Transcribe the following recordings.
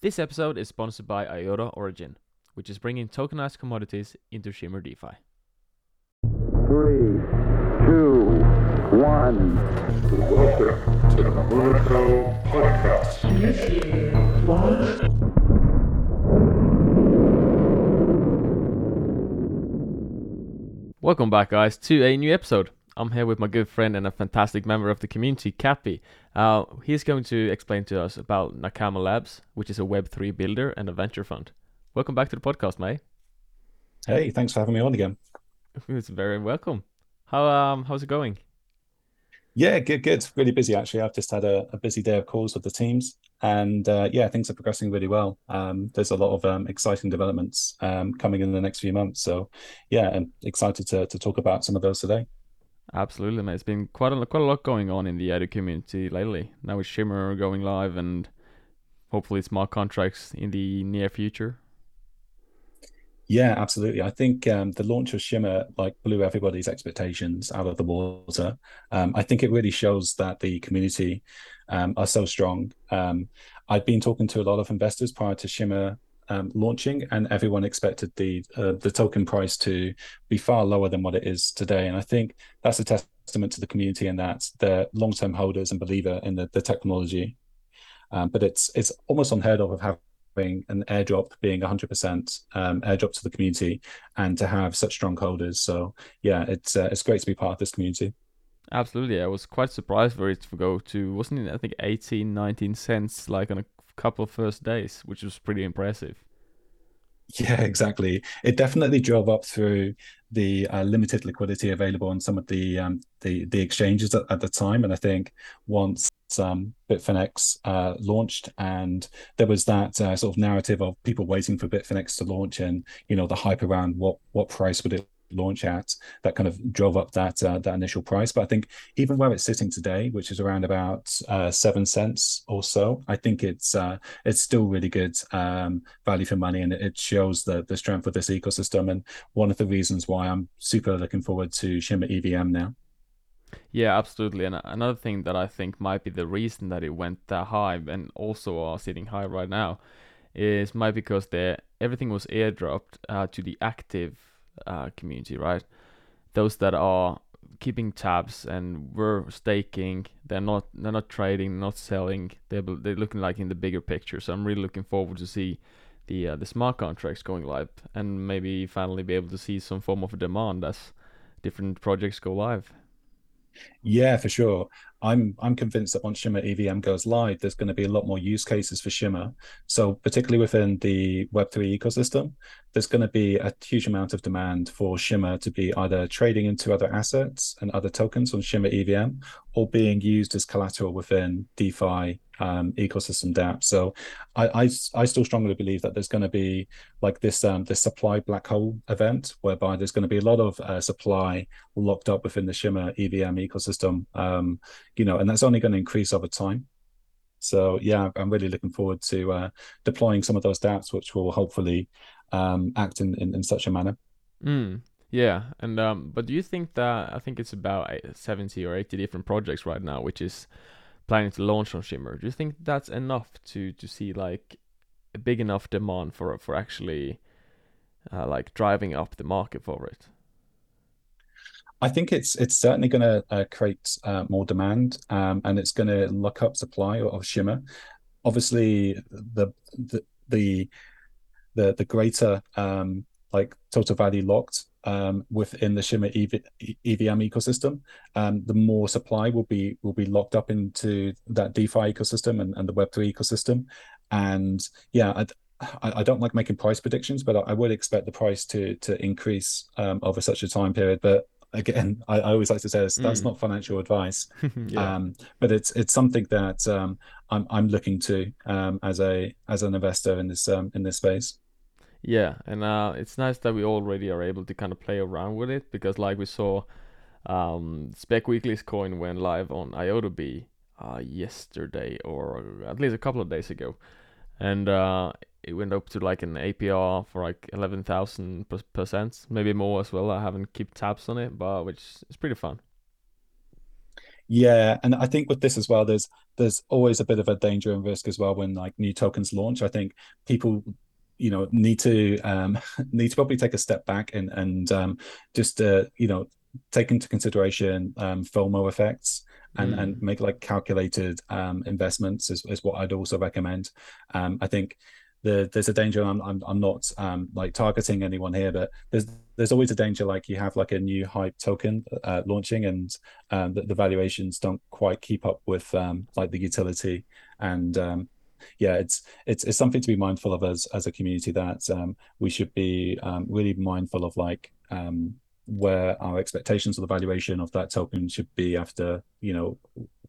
This episode is sponsored by IOTA Origin, which is bringing tokenized commodities into Shimmer DeFi. Three, two, one. Welcome to the Monaco Podcast. Welcome back, guys, to a new episode. I'm here with my good friend and a fantastic member of the community, Kappy. Uh, he's going to explain to us about Nakama Labs, which is a Web3 builder and a venture fund. Welcome back to the podcast, mate. Hey, thanks for having me on again. It's very welcome. How um how's it going? Yeah, good, good. Really busy actually. I've just had a, a busy day of calls with the teams, and uh, yeah, things are progressing really well. Um, there's a lot of um, exciting developments um, coming in the next few months. So yeah, I'm excited to to talk about some of those today. Absolutely, mate. It's been quite a quite a lot going on in the IOTA community lately. Now with Shimmer going live and hopefully smart contracts in the near future. Yeah, absolutely. I think um, the launch of Shimmer like blew everybody's expectations out of the water. Um, I think it really shows that the community um, are so strong. Um, I've been talking to a lot of investors prior to Shimmer um, launching, and everyone expected the uh, the token price to be far lower than what it is today. And I think that's a testament to the community and that they're long term holders and believer in the, the technology. Um, but it's it's almost unheard of of having an airdrop being 100% um, airdrop to the community and to have such strong holders. So yeah, it's uh, it's great to be part of this community. Absolutely. I was quite surprised for it to go to wasn't it I think 18 19 cents like on a couple of first days, which was pretty impressive. Yeah, exactly. It definitely drove up through the uh, limited liquidity available on some of the um, the the exchanges at, at the time, and I think once um, Bitfinex uh, launched, and there was that uh, sort of narrative of people waiting for Bitfinex to launch, and you know the hype around what what price would it launch at that kind of drove up that uh, that initial price. But I think even where it's sitting today, which is around about uh, seven cents or so, I think it's uh, it's still really good um, value for money, and it shows the the strength of this ecosystem. And one of the reasons why I'm super looking forward to Shimmer EVM now. Yeah, absolutely. And another thing that I think might be the reason that it went that high and also are sitting high right now is might because the everything was airdropped uh, to the active uh, community, right? Those that are keeping tabs and we're staking. They're not they're not trading, not selling. They're they're looking like in the bigger picture. So I'm really looking forward to see the uh, the smart contracts going live and maybe finally be able to see some form of demand as different projects go live. Yeah, for sure. I'm I'm convinced that once Shimmer EVM goes live, there's going to be a lot more use cases for Shimmer. So particularly within the Web3 ecosystem, there's going to be a huge amount of demand for Shimmer to be either trading into other assets and other tokens on Shimmer EVM or being used as collateral within DeFi um, ecosystem dApp. So I, I, I still strongly believe that there's going to be like this um, this supply black hole event whereby there's going to be a lot of uh, supply locked up within the Shimmer EVM ecosystem, um, you know, and that's only going to increase over time. So yeah, I'm really looking forward to uh, deploying some of those dApps, which will hopefully um, act in, in, in such a manner. Mm. Yeah, and um, but do you think that I think it's about seventy or eighty different projects right now, which is planning to launch on Shimmer. Do you think that's enough to to see like a big enough demand for for actually uh, like driving up the market for it? I think it's it's certainly going to uh, create uh, more demand, um, and it's going to lock up supply of Shimmer. Obviously, the the the the, the greater um, like total value locked um, within the Shimmer EV, EVM ecosystem, um, the more supply will be will be locked up into that DeFi ecosystem and, and the Web3 ecosystem. And yeah, I, I don't like making price predictions, but I, would expect the price to to increase um, over such a time period. But again, I, I always like to say this, that's mm. not financial advice, yeah. um, but it's it's something that um, I'm I'm looking to um, as a as an investor in this um, in this space. Yeah, and uh, it's nice that we already are able to kind of play around with it because, like we saw, um, Spec Weekly's coin went live on IOTA uh, yesterday or at least a couple of days ago, and uh, it went up to like an APR for like eleven thousand percent, maybe more as well. I haven't kept tabs on it, but which is pretty fun. Yeah, and I think with this as well, there's there's always a bit of a danger and risk as well when like new tokens launch. I think people, you know, need to um need to probably take a step back and and um just uh you know take into consideration um FOMO effects and Mm. and make like calculated um investments is, is what I'd also recommend. Um I think the there's a danger I'm I'm, I'm not um like targeting anyone here, but there's there's always a danger like you have like a new hype token uh, launching and um, the, the valuations don't quite keep up with um, like the utility and um, yeah it's it's it's something to be mindful of as as a community that um, we should be um, really mindful of like um, where our expectations of the valuation of that token should be after you know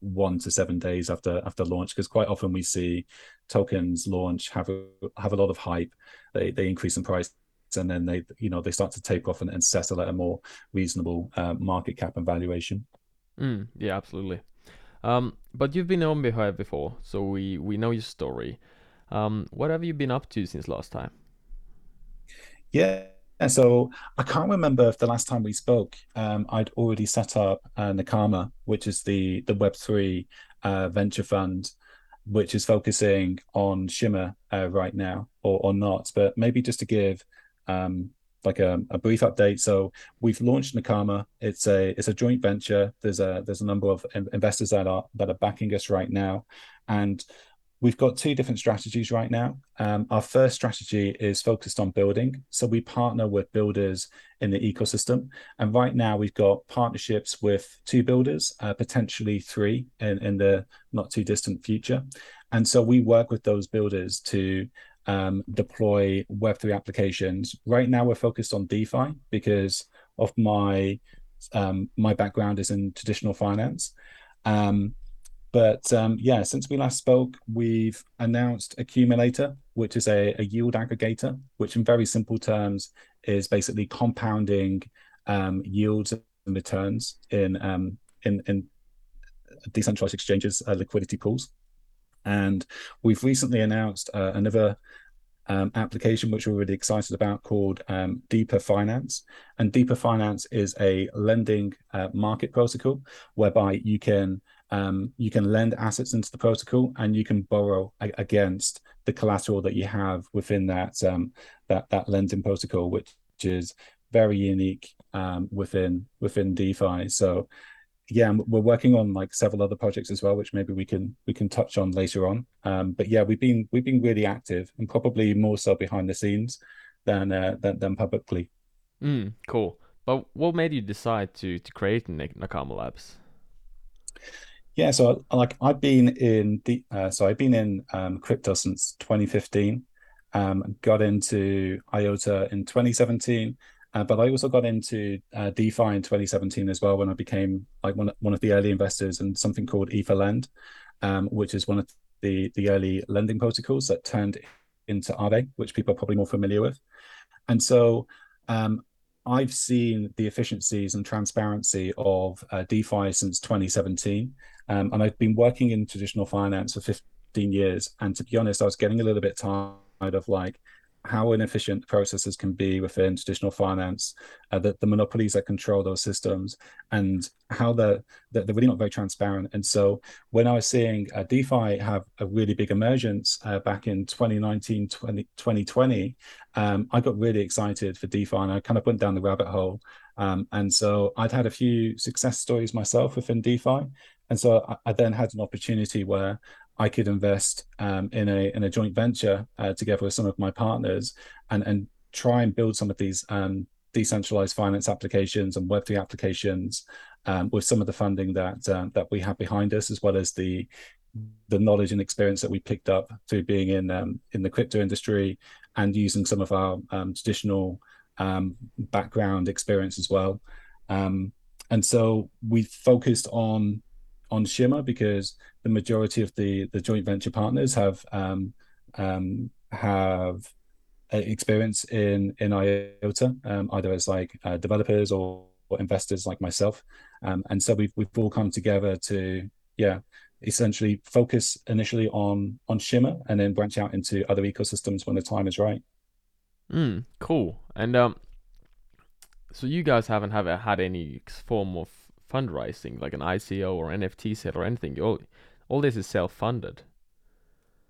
one to seven days after after launch because quite often we see tokens launch have a have a lot of hype they they increase in price and then they you know they start to taper off and, and settle at a more reasonable uh, market cap and valuation Mm, yeah, absolutely. Um, but you've been on Behive before, so we we know your story. Um, what have you been up to since last time? Yeah. And so I can't remember if the last time we spoke, um, I'd already set up uh, Nakama, which is the the Web3 uh, venture fund, which is focusing on Shimmer uh, right now, or or not. But maybe just to give um, like a, a brief update. So we've launched Nakama. It's a it's a joint venture. There's a there's a number of in- investors that are that are backing us right now, and We've got two different strategies right now. Um, our first strategy is focused on building. So we partner with builders in the ecosystem. And right now we've got partnerships with two builders, uh, potentially three in, in the not too distant future. And so we work with those builders to um, deploy Web3 applications. Right now we're focused on DeFi because of my um, my background is in traditional finance. Um, but um, yeah, since we last spoke, we've announced Accumulator, which is a, a yield aggregator, which in very simple terms is basically compounding um, yields and returns in um, in, in decentralized exchanges, uh, liquidity pools. And we've recently announced uh, another um, application which we're really excited about called um, Deepr Finance. And Deepr Finance is a lending uh, market protocol whereby you can um, you can lend assets into the protocol and you can borrow a- against the collateral that you have within that um, that that lending protocol, which is very unique um, within within DeFi. So yeah, we're working on like several other projects as well, which maybe we can we can touch on later on. Um, but yeah, we've been we've been really active and probably more so behind the scenes than uh, than, than publicly. Mm, cool. But what made you decide to to create Nak- Nakama Labs? Yeah, so like I've been in the uh, so I've been in um, crypto since 2015. Um, got into IOTA in 2017, uh, but I also got into uh, DeFi in 2017 as well when I became like one one of the early investors in something called ETHLend, um, which is one of the the early lending protocols that turned into Aave, which people are probably more familiar with. And so um, I've seen the efficiencies and transparency of uh, DeFi since 2017. Um, and I've been working in traditional finance for 15 years. And to be honest, I was getting a little bit tired of like how inefficient processes can be within traditional finance, uh, the, the monopolies that control those systems, and how they're, they're really not very transparent. And so when I was seeing uh, DeFi have a really big emergence uh, back in 2019, 20, 2020, um, I got really excited for DeFi and I kind of went down the rabbit hole. Um, and so I'd had a few success stories myself within DeFi. And so I, I then had an opportunity where I could invest um, in a in a joint venture uh, together with some of my partners and and try and build some of these um, decentralized finance applications and Web three applications um, with some of the funding that uh, that we have behind us, as well as the the knowledge and experience that we picked up through being in um, in the crypto industry and using some of our um, traditional um, background experience as well. Um, and so we focused on on Shimmer because the majority of the the joint venture partners have um, um, have experience in in IOTA, um, either as like uh, developers or, or, investors like myself, and so we've we've all come together to yeah essentially focus initially on on Shimmer and then branch out into other ecosystems when the time is right. Mm, cool. And um, so you guys haven't have had any form of fundraising, like an ICO or NFT set or anything. All, all this is self-funded.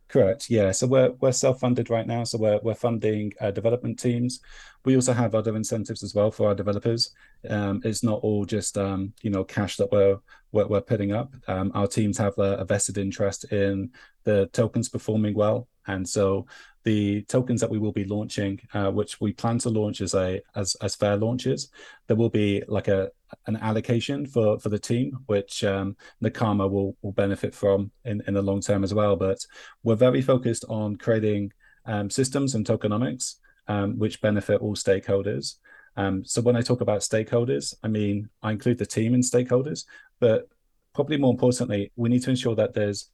Correct. Yeah. So we're we're self-funded right now. So we're we're funding uh, development teams. We also have other incentives as well for our developers. Um, it's not all just um, you know cash that we're we're, we're putting up. Um, our teams have a, a, vested interest in the tokens performing well, and so the tokens that we will be launching, uh, which we plan to launch as a as as fair launches, there will be like a an allocation for for the team, which um, Nakama will will benefit from in in the long term as well. But we're very focused on creating um, systems and tokenomics um, which benefit all stakeholders. Um, so when I talk about stakeholders, I mean I include the team in stakeholders, but probably more importantly, we need to ensure that there's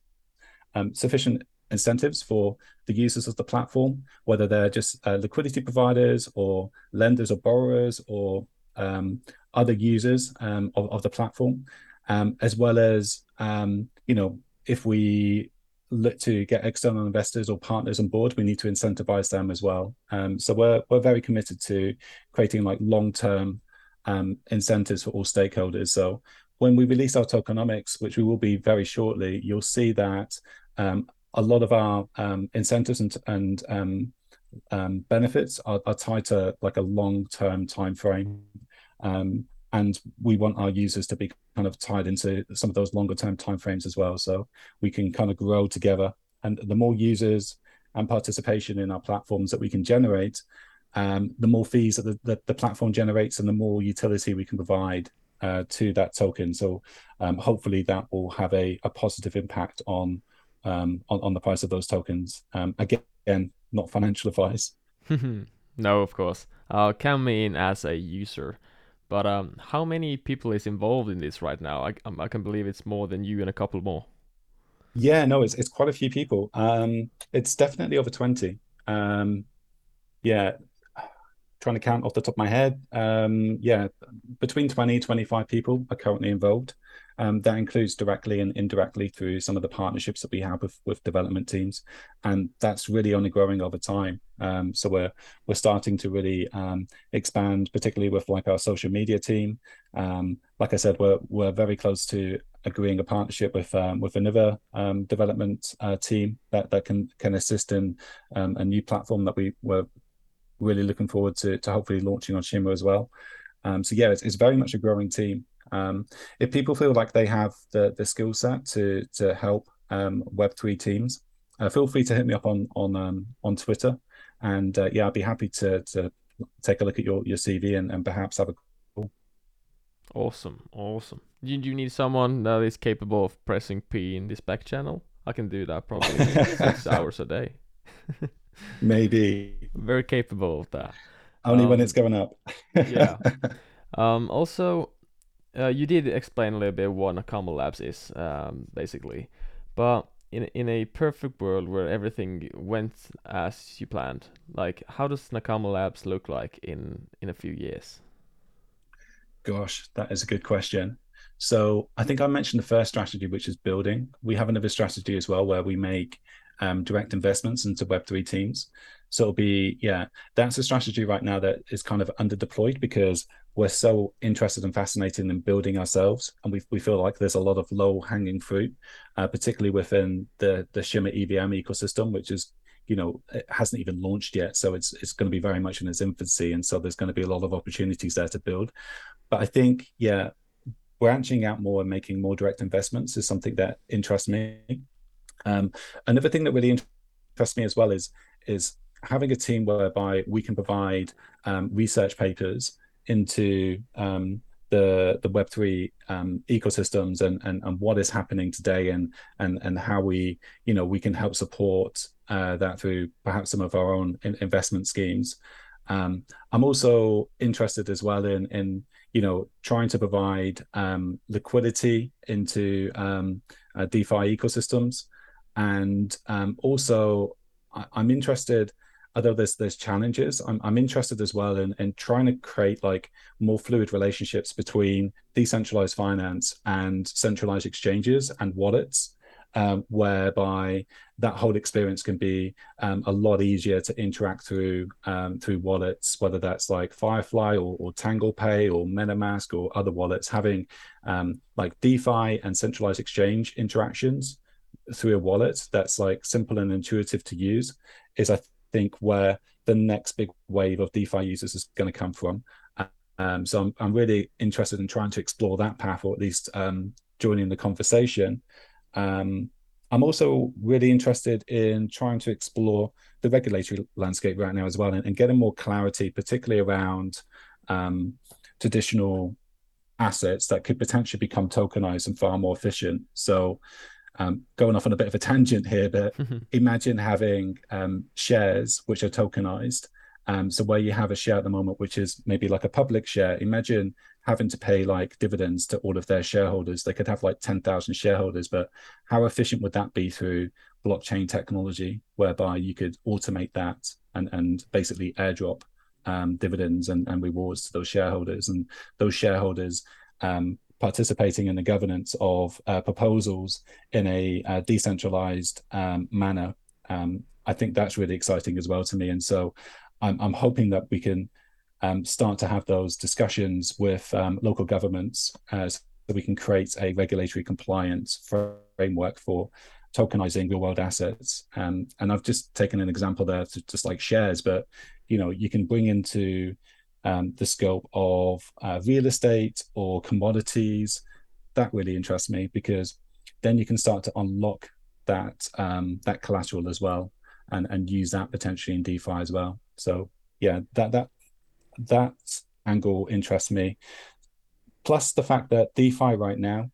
um, sufficient incentives for the users of the platform, whether they're just uh, liquidity providers or lenders or borrowers or um, other users um, of, of, the platform, um, as well as um, you know if we look to get external investors or partners on board, we need to incentivize them as well. Um, so we're we're very committed to creating like long term um, incentives for all stakeholders. So when we release our tokenomics, which we will be very shortly, you'll see that um, a lot of our um, incentives and, and um, um, benefits are, are, tied to like a long-term time frame. Um, and we want our users to be kind of tied into some of those longer term timeframes as well. So we can kind of grow together. And the more users and participation in our platforms that we can generate, um, the more fees that the, the, the, platform generates and the more utility we can provide uh, to that token. So um, hopefully that will have a, a positive impact on um, on, on, the price of those tokens. Um, again, not financial advice. no, of course. I'll count me in as a user. But um, how many people is involved in this right now? I, um, I can believe it's more than you and a couple more. Yeah, no, it's it's quite a few people. Um, it's definitely over twenty. Um, yeah, trying to count off the top of my head. Um, yeah, between 20, 25 people are currently involved. Um, that includes directly and indirectly through some of the partnerships that we have with, with development teams, and that's really only growing over time. Um, so we're we're starting to really um, expand, particularly with like our social media team. Um, like I said, we're we're very close to agreeing a partnership with um, with another um, development uh, team that that can can assist in a new platform that we were really looking forward to to hopefully launching on Shimmer as well. so yeah, it's, it's very much a growing team. Um, if people feel like they have the the skill set to to help um, Web three teams, uh, feel free to hit me up on on um, on Twitter, and uh, yeah, I'd be happy to to take a look at your your CV and, and perhaps have a call. Awesome, awesome. Do you, do you need someone that is capable of pressing P in this back channel? I can do that probably six hours a day. Maybe. Very capable of that. Only when um, it's going up. yeah. Um, also, uh, you did explain a little bit what Nakama Labs is, um, basically, but in in a perfect world where everything went as you planned, like how does Nakama Labs look like in in a few years? Gosh, that is a good question. So I think I mentioned the first strategy, which is building. We have another strategy as well where we make um, direct investments into Web3 teams. So it'll be, yeah, that's a strategy right now that is kind of under deployed because we're so interested and fascinated in building ourselves. And we, we feel like there's a lot of low hanging fruit, uh, particularly within the, the Shimmer EVM ecosystem, which is, you know, it hasn't even launched yet. So it's, it's going to be very much in its infancy. And so there's going to be a lot of opportunities there to build. But I think, yeah, branching out more and making more direct investments is something that interests me. Um, another thing that really interests me as well is is having a team whereby we can provide um, research papers into um, the the Web three um, ecosystems and, and and what is happening today and and and how we you know we can help support uh, that through perhaps some of our own in investment schemes. Um, I'm also interested as well in in you know trying to provide um, liquidity into um, uh, DeFi ecosystems and um, also I, am interested although there's there's challenges I'm, I'm interested as well in, in trying to create like more fluid relationships between decentralized finance and centralized exchanges and wallets um, whereby that whole experience can be um, a lot easier to interact through um, through wallets, whether that's like Firefly or, or TanglePay or MetaMask or other wallets, having um, like DeFi and centralized exchange interactions through a wallet that's like simple and intuitive to use is, I think, where the next big wave of DeFi users is going to come from. Um, so I'm, I'm really interested in trying to explore that path, or at least um, joining the conversation. Um, I'm also really interested in trying to explore the regulatory landscape right now as well, and, and getting more clarity, particularly around um, traditional assets that could potentially become tokenized and far more efficient. So, um, going off on a bit of a tangent here, but imagine having um, shares which are tokenized. Um, so where you have a share at the moment, which is maybe like a public share, imagine having to pay like dividends to all of their shareholders. They could have like 10,000 shareholders, but how efficient would that be through blockchain technology, whereby you could automate that and, and basically airdrop um, dividends and, and rewards to those shareholders? And those shareholders um, participating in the governance of uh, proposals in a uh, decentralized um, manner. Um, I think that's really exciting as well to me. And so I'm, I'm hoping that we can um, start to have those discussions with um, local governments uh, so we can create a regulatory compliance framework for tokenizing real world assets. Um, and I've just taken an example there to just like shares, but you know, you can bring into um, the scope of uh, real estate or commodities. That really interests me because then you can start to unlock that um, that collateral as well and and use that potentially in DeFi as well. So yeah, that that that angle interests me. Plus the fact that DeFi right now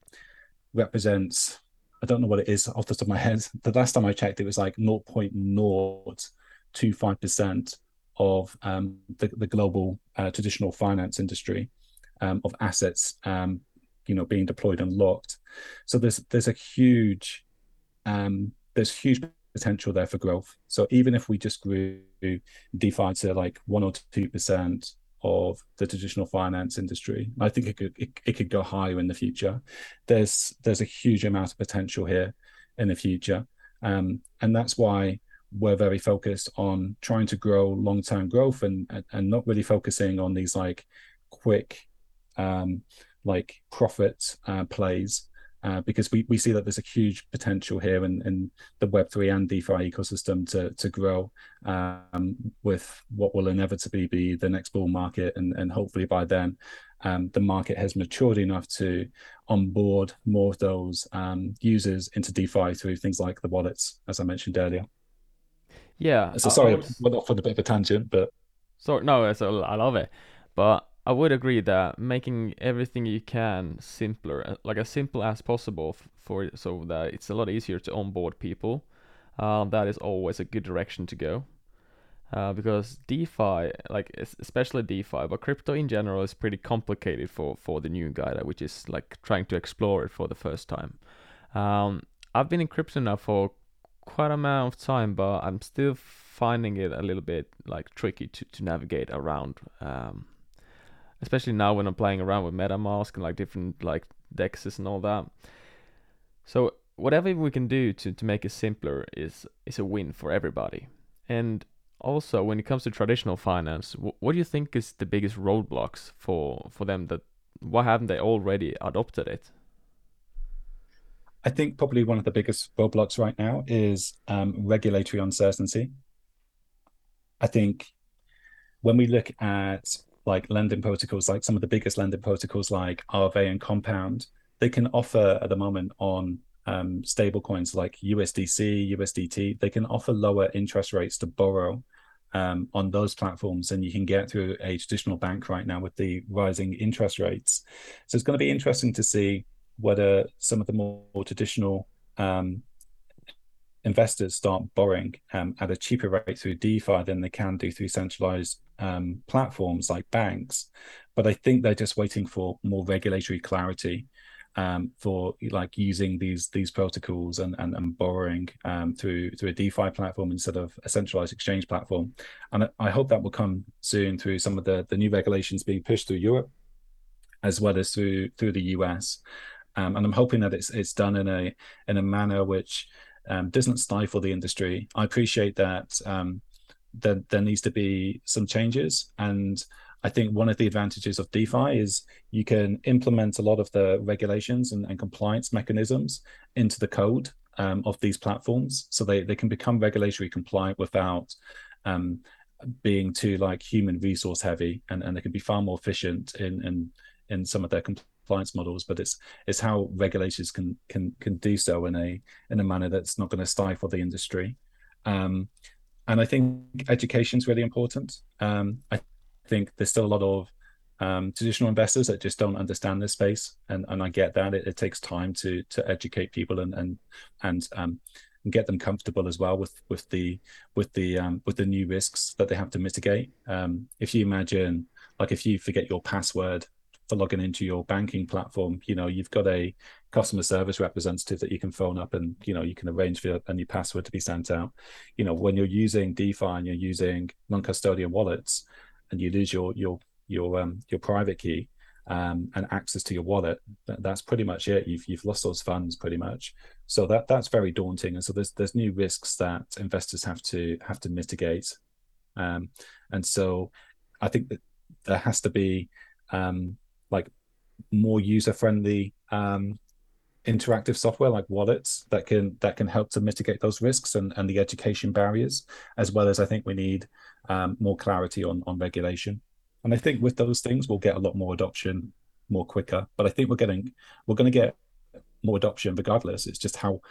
represents I don't know what it is off the top of my head. The last time I checked, it was like 0.025% of um, the, the global uh, traditional finance industry um, of assets, um, you know, being deployed and locked. So there's there's a huge um, there's huge potential there for growth. So even if we just grew DeFi to like one or two percent of the traditional finance industry, I think it could it, it could go higher in the future. There's there's a huge amount of potential here in the future, um, and that's why we're very focused on trying to grow long term growth and, and and not really focusing on these like quick um, like profit uh, plays uh, because we, we see that there's a huge potential here in, in the Web3 and DeFi ecosystem to, to grow um, with what will inevitably be the next bull market. And, and hopefully by then, um, the market has matured enough to onboard more of those um, users into DeFi through things like the wallets, as I mentioned earlier. Yeah. So sorry, I. I went off on a bit of a tangent, but. Sorry, no, so I love it. But I would agree that making everything you can simpler, like as simple as possible, for so that it's a lot easier to onboard people. Uh, that is always a good direction to go. Uh, because DeFi, like especially DeFi, but crypto in general is pretty complicated for for the new guy, which is like trying to explore it for the first time. Um, I've been in crypto now for quite a amount of time, but I'm still finding it a little bit like tricky to to navigate around. Um, especially now when I'm playing around with MetaMask and like different like dexes and all that. So whatever we can do to, to make it simpler is is a win for everybody. And also when it comes to traditional finance, what do you think is the biggest roadblocks for for them that why haven't they already adopted it? I think probably one of the biggest roadblocks right now is um, regulatory uncertainty. I think when we look at like lending protocols, like some of the biggest lending protocols like Aave and Compound, they can offer at the moment on um, stable coins like USDC, USDT, they can offer lower interest rates to borrow um, on those platforms than you can get through a traditional bank right now with the rising interest rates. So it's going to be interesting to see whether some of the more, traditional um, investors start borrowing um, at a cheaper rate through DeFi than they can do through centralized um, platforms like banks. But I think they're just waiting for more regulatory clarity um, for like using these these protocols and and, and borrowing um, through through a DeFi platform instead of a centralized exchange platform. And I hope that will come soon through some of the the new regulations being pushed through Europe, as well as through through the US. Um, and I'm hoping that it's it's done in a in a manner which um, doesn't stifle the industry. I appreciate that um, there there needs to be some changes, and I think one of the advantages of DeFi is you can implement a lot of the regulations and, and compliance mechanisms into the code um, of these platforms, so they they can become regulatory compliant without um, being too like human resource heavy, and, and they can be far more efficient in in in some of their compliance models. But it's it's how regulators can can can do so in a in a manner that's not going to stifle the industry. Um, and I think education is really important. Um, I think there's still a lot of um, traditional investors that just don't understand this space, and and I get that it, it takes time to to educate people and and and um, and get them comfortable as well with with the with the um, with the new risks that they have to mitigate. Um, if you imagine, like if you forget your password for logging into your banking platform, you know you've got a customer service representative that you can phone up and you know you can arrange for a new password to be sent out. You know when you're using DeFi and you're using non-custodial wallets, and you lose your your your um, your private key um, and access to your wallet, that, that's pretty much it. You've you've lost those funds pretty much. So that that's very daunting. And so there's there's new risks that investors have to have to mitigate. Um, and so I think that there has to be um, like more user friendly um, interactive software like wallets that can that can help to mitigate those risks and, and the education barriers as well as i think we need um, more clarity on on regulation and I think with those things, we'll get a lot more adoption more quicker. But I think we're getting, we're going to get more adoption regardless. It's just how,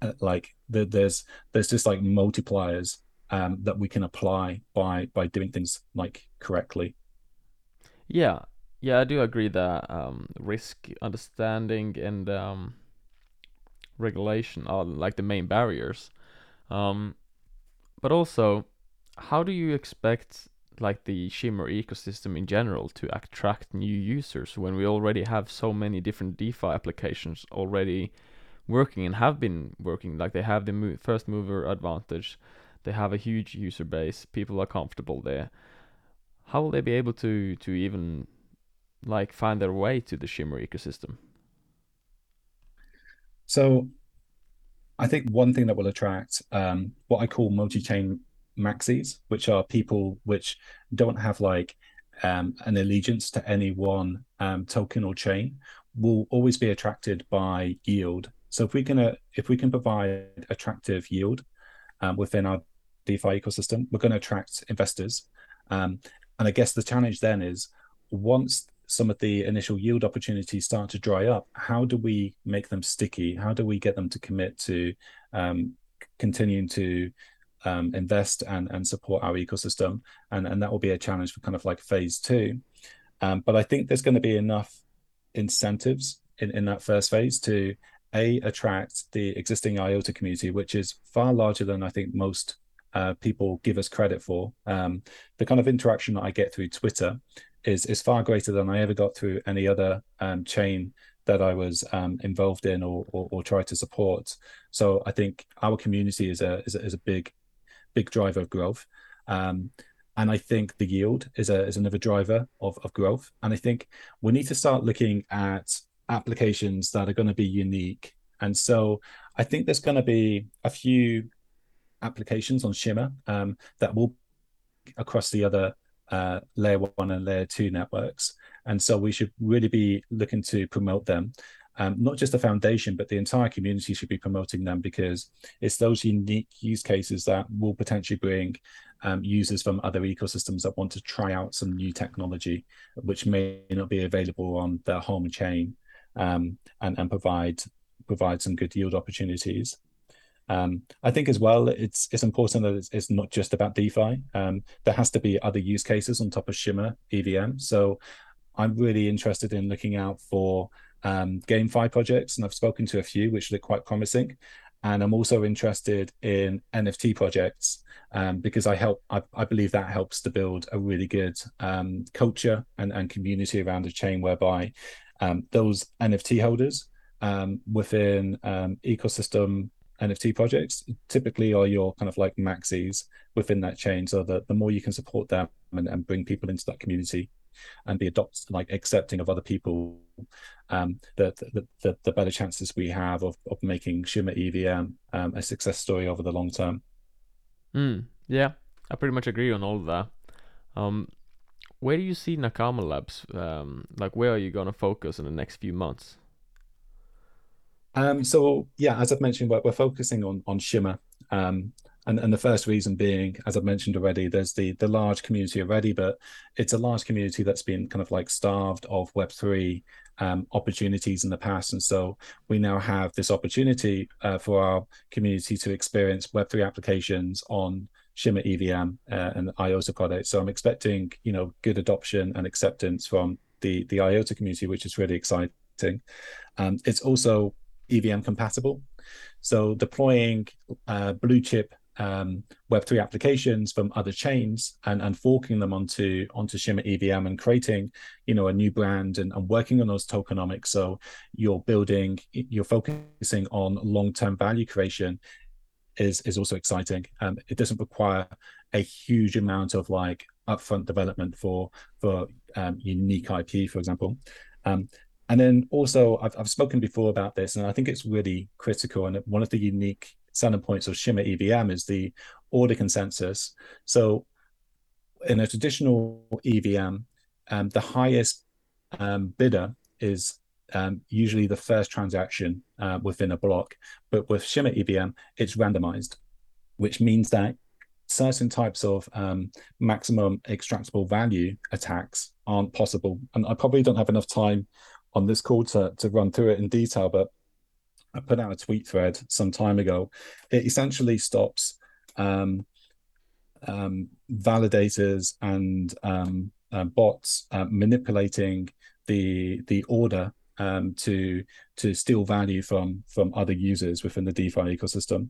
uh, like, the, there's there's just like multipliers um, that we can apply by by doing things like correctly. Yeah, yeah, I do agree that um, risk understanding and um, regulation are like the main barriers. Um, but also, how do you expect like the Shimmer ecosystem in general to attract new users when we already have so many different DeFi applications already working and have been working. Like they have the mo- first mover advantage, they have a huge user base, people are comfortable there. How will they be able to to even like find their way to the Shimmer ecosystem? So, I think one thing that will attract um, what I call multi-chain maxis, which are people which don't have like um, an allegiance to any one um, token or chain, will always be attracted by yield. So if we can uh, if we can provide attractive yield um, within our DeFi ecosystem, we're going to attract investors. Um, and I guess the challenge then is once some of the initial yield opportunities start to dry up, how do we make them sticky? How do we get them to commit to um, continuing to um, invest and and support our ecosystem, and and that will be a challenge for kind of like phase two. Um, but I think there's going to be enough incentives in in that first phase to a attract the existing IOTA community, which is far larger than I think most uh, people give us credit for. Um, the kind of interaction that I get through Twitter is is far greater than I ever got through any other um, chain that I was um, involved in or, or, or try to support. So I think our community is a is a, is a big big driver of growth. Um, and I think the yield is a is another driver of, of growth. And I think we need to start looking at applications that are going to be unique. And so I think there's going to be a few applications on Shimmer um, that will across the other uh, layer one and layer two networks. And so we should really be looking to promote them um, not just the foundation, but the entire community should be promoting them because it's those unique use cases that will potentially bring um, users from other ecosystems that want to try out some new technology, which may not be available on their home chain, um, and and provide provide some good yield opportunities. Um, I think as well, it's it's important that it's, it's not just about DeFi. Um, there has to be other use cases on top of Shimmer EVM. So I'm really interested in looking out for um, GameFi projects, and I've spoken to a few which look quite promising. And I'm also interested in NFT projects um, because I help. I, I, believe that helps to build a really good um, culture and, and community around a chain whereby um, those NFT holders um, within ecosystem NFT projects typically are your kind of like maxis within that chain. So the, the more you can support them and, and bring people into that community, and the adopt like accepting of other people, um, the, the the the better chances we have of of making Shimmer EVM um, a success story over the long term. Mm, yeah, I pretty much agree on all of that. Um, where do you see Nakama Labs? Um, like, where are you going to focus in the next few months? Um, so yeah, as I've mentioned, we're, we're focusing on on Shimmer, um, and and the first reason being, as I've mentioned already, there's the the large community already, but it's a large community that's been kind of like starved of Web three um, opportunities in the past, and so we now have this opportunity uh, for our community to experience Web three applications on Shimmer EVM uh, and IOTA products. So I'm expecting you know good adoption and acceptance from the the IOTA community, which is really exciting. Um, it's also EVM compatible. So deploying uh, blue chip um, Web3 applications from other chains and, and forking them onto onto Shimmer EVM and creating, you know, a new brand and, and working on those tokenomics. So you're building, you're focusing on long-term value creation is is also exciting. Um, it doesn't require a huge amount of like upfront development for for um, unique IP, for example. Um, and then also, I've, I've spoken before about this, and I think it's really critical. And one of the unique selling points of Shimmer EVM is the order consensus. So, in a traditional EVM, um, the highest um, bidder is um, usually the first transaction uh, within a block. But with Shimmer EVM, it's randomized, which means that certain types of um, maximum extractable value attacks aren't possible. And I probably don't have enough time on this call to, to run through it in detail, but I put out a tweet thread some time ago. It essentially stops um, um, validators and um, uh, bots uh, manipulating the the order um, to to steal value from from other users within the DeFi ecosystem.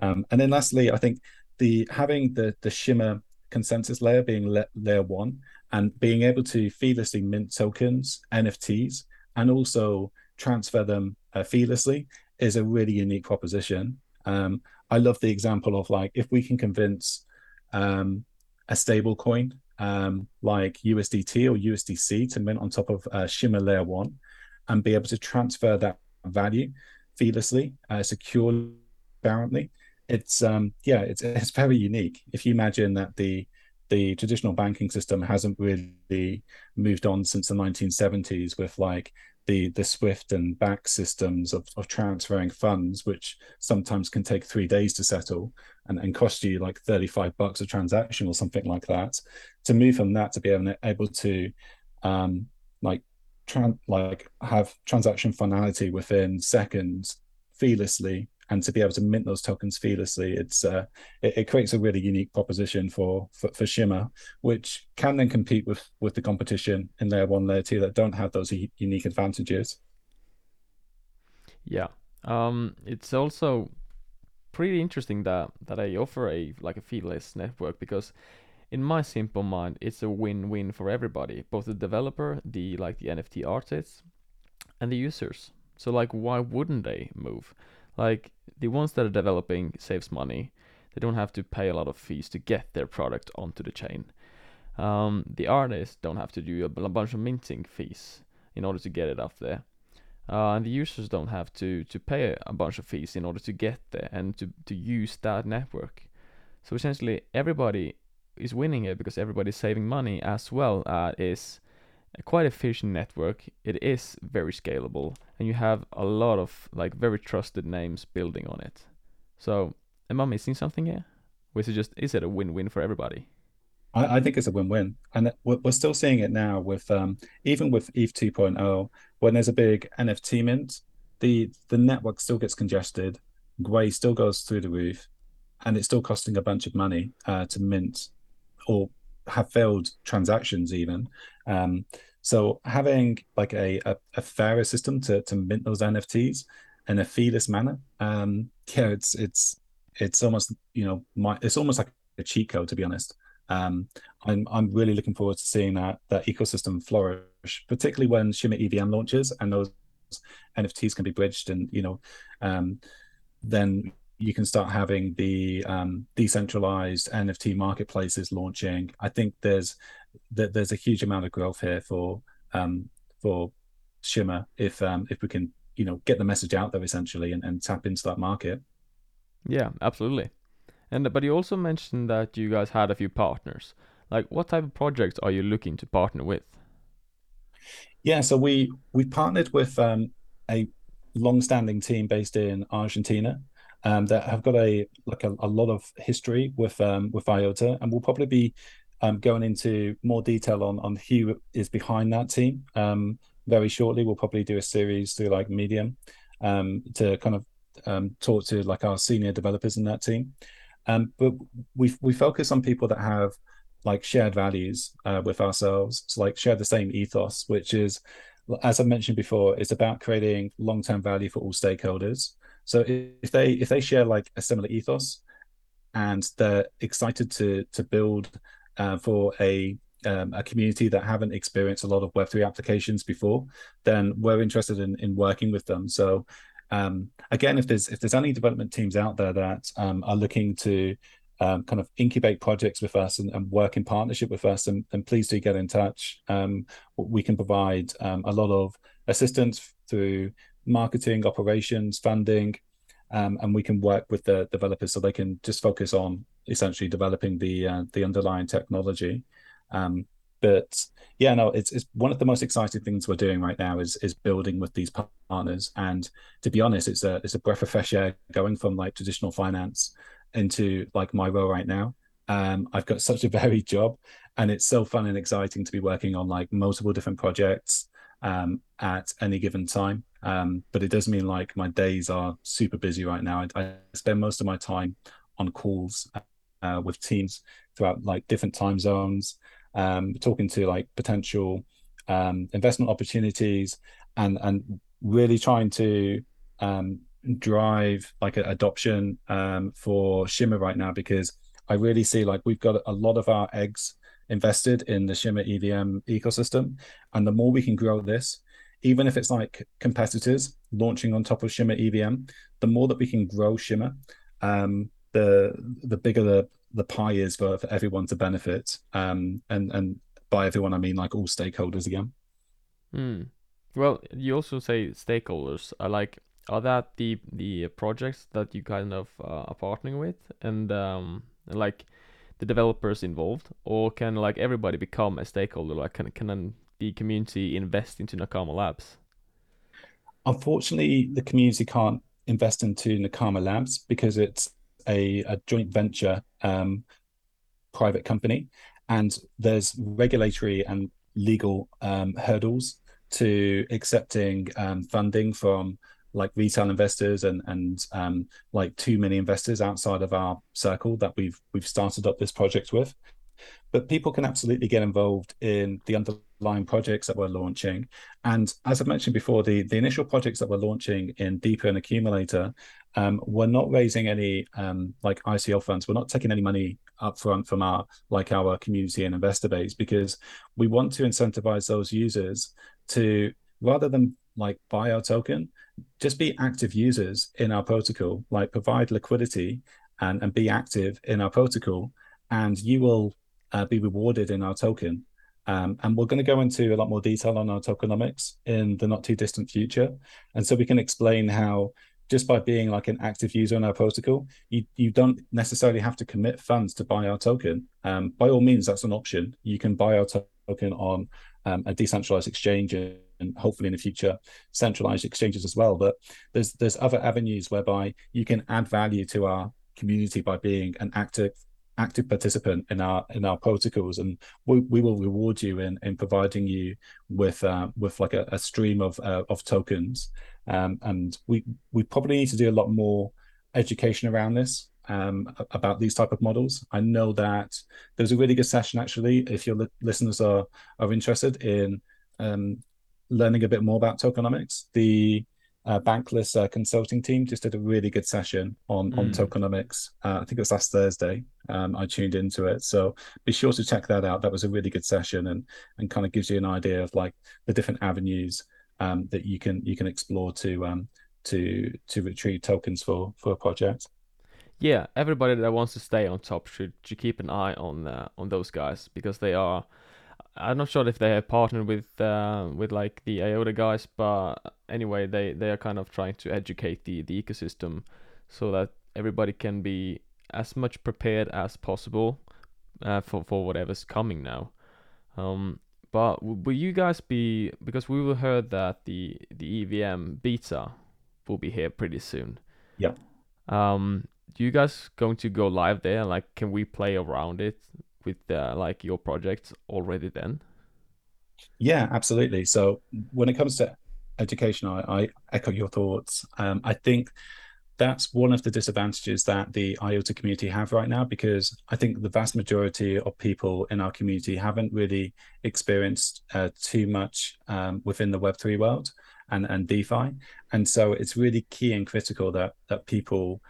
Um, and then lastly, I think the having the the Shimmer consensus layer being le- layer one and being able to feelessly mint tokens, NFTs, and also transfer them uh, feelessly is a really unique proposition. Um, I love the example of like if we can convince um, a stable coin um, like USDT or USDC to mint on top of uh, Shimmer Layer One and be able to transfer that value feelessly, uh, securely, apparently, It's um, yeah, it's it's very unique. If you imagine that the the traditional banking system hasn't really moved on since the 1970s with like the the Swift and back systems of, of transferring funds, which sometimes can take three days to settle and, and cost you like 35 bucks a transaction or something like that. To move from that to be able, able to um, like tran- like have transaction finality within seconds feelessly and to be able to mint those tokens feelessly, it's uh, it, it, creates a really unique proposition for, for, for Shimmer, which can then compete with with the competition in layer one, layer two that don't have those unique advantages. Yeah, um, it's also pretty interesting that that I offer a like a feeless network because in my simple mind it's a win-win for everybody both the developer the like the nft artists and the users. So like why wouldn't they move like the ones that are developing saves money. They don't have to pay a lot of fees to get their product onto the chain. Um, the artists don't have to do a, bunch of minting fees in order to get it up there. Uh, and the users don't have to, to pay a bunch of fees in order to get there and to, to use that network. So essentially, everybody is winning here because everybody's saving money as well as a quite efficient network. It is very scalable, and you have a lot of like very trusted names building on it. So, am I missing something here? Is it just is it a win-win for everybody? I, I think it's a win-win, and we're, we're still seeing it now with um, even with ETH 2.0 when there's a big NFT mint, the the network still gets congested, Gwei still goes through the roof, and it's still costing a bunch of money uh, to mint or have failed transactions even. Um, so having like a, a, a, fairer system to, to mint those NFTs in a feeless manner, um, yeah, it's it's it's almost you know my it's almost like a cheat code to be honest. Um, I'm I'm really looking forward to seeing that that ecosystem flourish, particularly when Shimmer EVM launches and those NFTs can be bridged and you know um, then you can start having the um, decentralized NFT marketplaces launching. I think there's th- there's a huge amount of growth here for um, for Shimmer if um, if we can you know get the message out there essentially and, and tap into that market. Yeah, absolutely. And but you also mentioned that you guys had a few partners. Like, what type of projects are you looking to partner with? Yeah, so we we partnered with um, a long-standing team based in Argentina um, that have got a like a, a lot of history with um, with IOTA, and we'll probably be um, going into more detail on on who is behind that team um, very shortly. We'll probably do a series through like Medium um, to kind of um, talk to like our senior developers in that team. But we we focus on people that have like shared values uh, with ourselves, so like share the same ethos, which is, as I mentioned before, it's about creating long term value for all stakeholders. So if they if they share like a similar ethos, and they're excited to to build uh, for a um, a community that haven't experienced a lot of Web3 applications before, then we're interested in, in working with them. So um, again, if there's if there's any development teams out there that um, are looking to um, kind of incubate projects with us and, and, work in partnership with us, and, and please do get in touch. Um, we can provide um, a lot of assistance through marketing, operations, funding, um, and we can work with the developers so they can just focus on essentially developing the uh, the underlying technology. Um, but yeah, no, it's it's one of the most exciting things we're doing right now is is building with these partners. And to be honest, it's a it's a breath of fresh air going from like traditional finance into like my role right now. Um, I've got such a varied job, and it's so fun and exciting to be working on like multiple different projects um, at any given time. Um, but it does mean like my days are super busy right now. I, I spend most of my time on calls uh, with teams throughout like different time zones um, talking to like potential um, investment opportunities and and really trying to um, drive like adoption um, for Shimmer right now because I really see like we've got a lot of our eggs invested in the Shimmer EVM ecosystem, and the more we can grow this, even if it's like competitors launching on top of Shimmer EVM, the more that we can grow Shimmer, um, the the bigger the the pie is for, for everyone to benefit. Um, and and by everyone I mean like all stakeholders again. Hmm. Well, you also say stakeholders. are like, are that the the projects that you kind of uh, are partnering with, and um, like the developers involved, or can like everybody become a stakeholder? Like, can can the community invest into Nakama Labs? Unfortunately, the community can't invest into Nakama Labs because it's a, a joint venture um, private company, and there's regulatory and legal um, hurdles to accepting um, funding from like retail investors and and um, like too many investors outside of our circle that we've we've started up this project with. But people can absolutely get involved in the underlying projects that we're launching. And as I mentioned before, the, the initial projects that we're launching in Deepr and Accumulator, um, we're not raising any um, like ICO funds. We're not taking any money upfront from our like our community and investor base because we want to incentivize those users to rather than like buy our token, just be active users in our protocol, like provide liquidity and, and be active in our protocol, and you will uh, be rewarded in our token. Um, and we're going to go into a lot more detail on our tokenomics in the not too distant future. And so we can explain how just by being like an active user in our protocol, you, you don't necessarily have to commit funds to buy our token. Um, by all means, that's an option. You can buy our token on um, a decentralized exchange and hopefully in the future centralized exchanges as well. But there's there's other avenues whereby you can add value to our community by being an active active participant in our in our protocols. And we, we will reward you in in providing you with uh, with like a, a stream of uh, of tokens. Um, and we we probably need to do a lot more education around this um, about these type of models. I know that there's a really good session actually if your li- listeners are are interested in um, learning a bit more about tokenomics the uh, Bankless uh, consulting team just did a really good session on mm. on tokenomics. Uh, I think it was last Thursday. Um, I tuned into it, so be sure to check that out. That was a really good session, and and kind of gives you an idea of like the different avenues um, that you can you can explore to um, to to retrieve tokens for for a project. Yeah, everybody that wants to stay on top should should keep an eye on uh, on those guys because they are I'm not sure if they have partnered with uh, with like the IOTA guys, but anyway, they they are kind of trying to educate the the ecosystem so that everybody can be as much prepared as possible uh, for for whatever's coming now. Um, but will you guys be because we will heard that the the EVM beta will be here pretty soon. Yeah. Um, do you guys going to go live there? Like, can we play around it with uh, like your projects already then? Yeah, absolutely. So when it comes to education, I, I echo your thoughts. Um, I think that's one of the disadvantages that the IOTA community have right now because I think the vast majority of people in our community haven't really experienced uh, too much um, within the Web3 world and, and DeFi. And so it's really key and critical that that people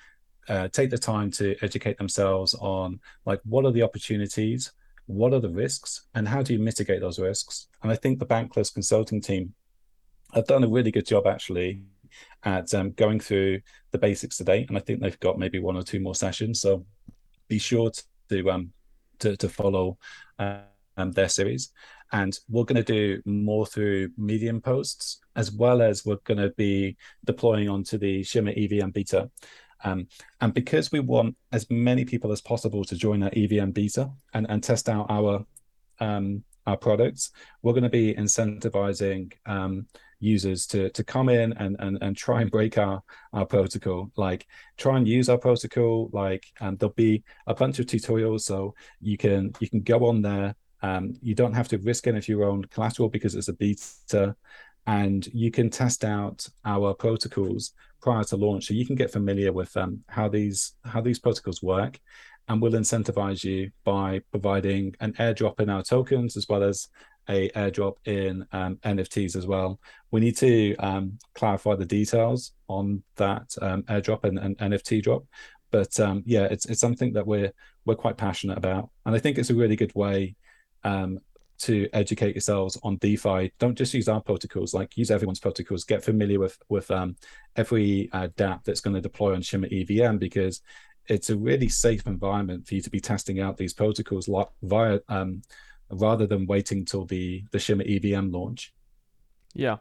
uh, take the time to educate themselves on like what are the opportunities, what are the risks, and how do you mitigate those risks. And I think the Bankless consulting team have done a really good job actually at um, going through the basics today. And I think they've got maybe one or two more sessions. So be sure to um, to, to follow uh, um, their series. And we're going to do more through Medium posts, as well as we're going to be deploying onto the Shimmer EVM beta. Um, and because we want as many people as possible to join our EVM beta and, and test out our um, our products, we're going to be incentivizing um, users to to come in and, and and try and break our our protocol. Like try and use our protocol like and there'll be a bunch of tutorials so you can you can go on there. Um, you don't have to risk any of your own collateral because it's a beta and you can test out our protocols prior to launch so you can get familiar with um, how these how these protocols work and we'll incentivize you by providing an airdrop in our tokens as well as a airdrop in um, nfts as well. We need to um, clarify the details on that um, airdrop and, and, nft drop but um, yeah it's, it's something that we're we're quite passionate about and i think it's a really good way um, to educate yourselves on DeFi. Don't just use our protocols, like use everyone's protocols. Get familiar with with um, every uh, DApp that's going to deploy on Shimmer EVM because it's a really safe environment for you to be testing out these protocols via um, rather than waiting till the the Shimmer EVM launch. Yeah.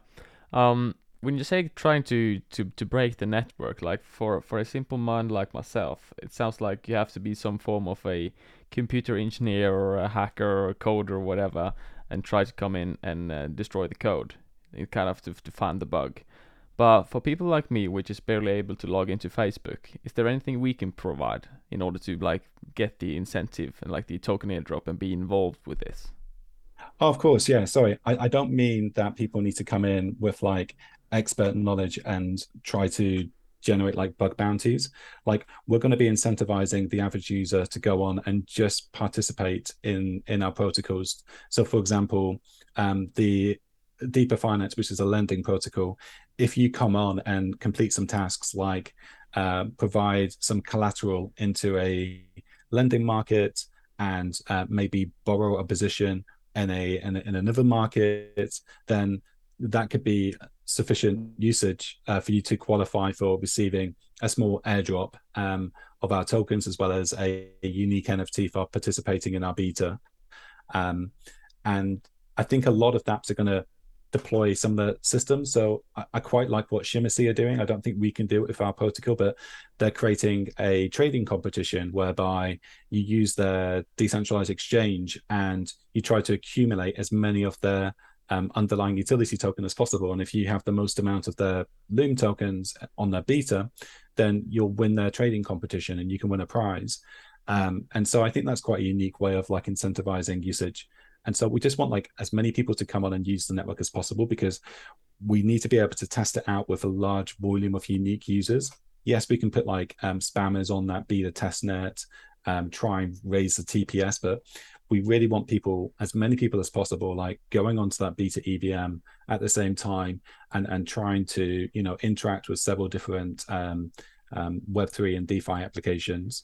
Um, when you say trying to, to, to break the network, like for, for a simple mind like myself, it sounds like you have to be some form of a computer engineer or a hacker or a coder or whatever and try to come in and uh, destroy the code. You kind of to, to find the bug. But for people like me, which is barely able to log into Facebook, is there anything we can provide in order to like get the incentive and like the token airdrop and be involved with this? Oh, of course, yeah. Sorry, I, I don't mean that people need to come in with like expert knowledge and try to generate like bug bounties. Like we're going to be incentivizing the average user to go on and just participate in in our protocols. So for example um, the Deepr Finance which is a lending protocol if you come on and complete some tasks like uh, provide some collateral into a lending market and uh, maybe borrow a position in a, in a in another market then that could be sufficient usage uh, for you to qualify for receiving a small airdrop um, of our tokens as well as a, a, unique NFT for participating in our beta. Um, and I think a lot of dApps are going to deploy some of the systems. So I, I quite like what Shimmersea are doing. I don't think we can do it with our protocol, but they're creating a trading competition whereby you use their decentralized exchange and you try to accumulate as many of their um, underlying utility token as possible. And if you have the most amount of their LUM tokens on their beta, then you'll win their trading competition and you can win a prize. Um, and so I think that's quite a unique way of like incentivizing usage. And so we just want like as many people to come on and use the network as possible because we need to be able to test it out with a large volume of unique users. Yes, we can put like um, spammers on that beta test net, um, try and raise the TPS, but we really want people, as many people as possible, like going onto that beta EVM at the same time and and trying to you know interact with several different um, um, Web3 and DeFi applications.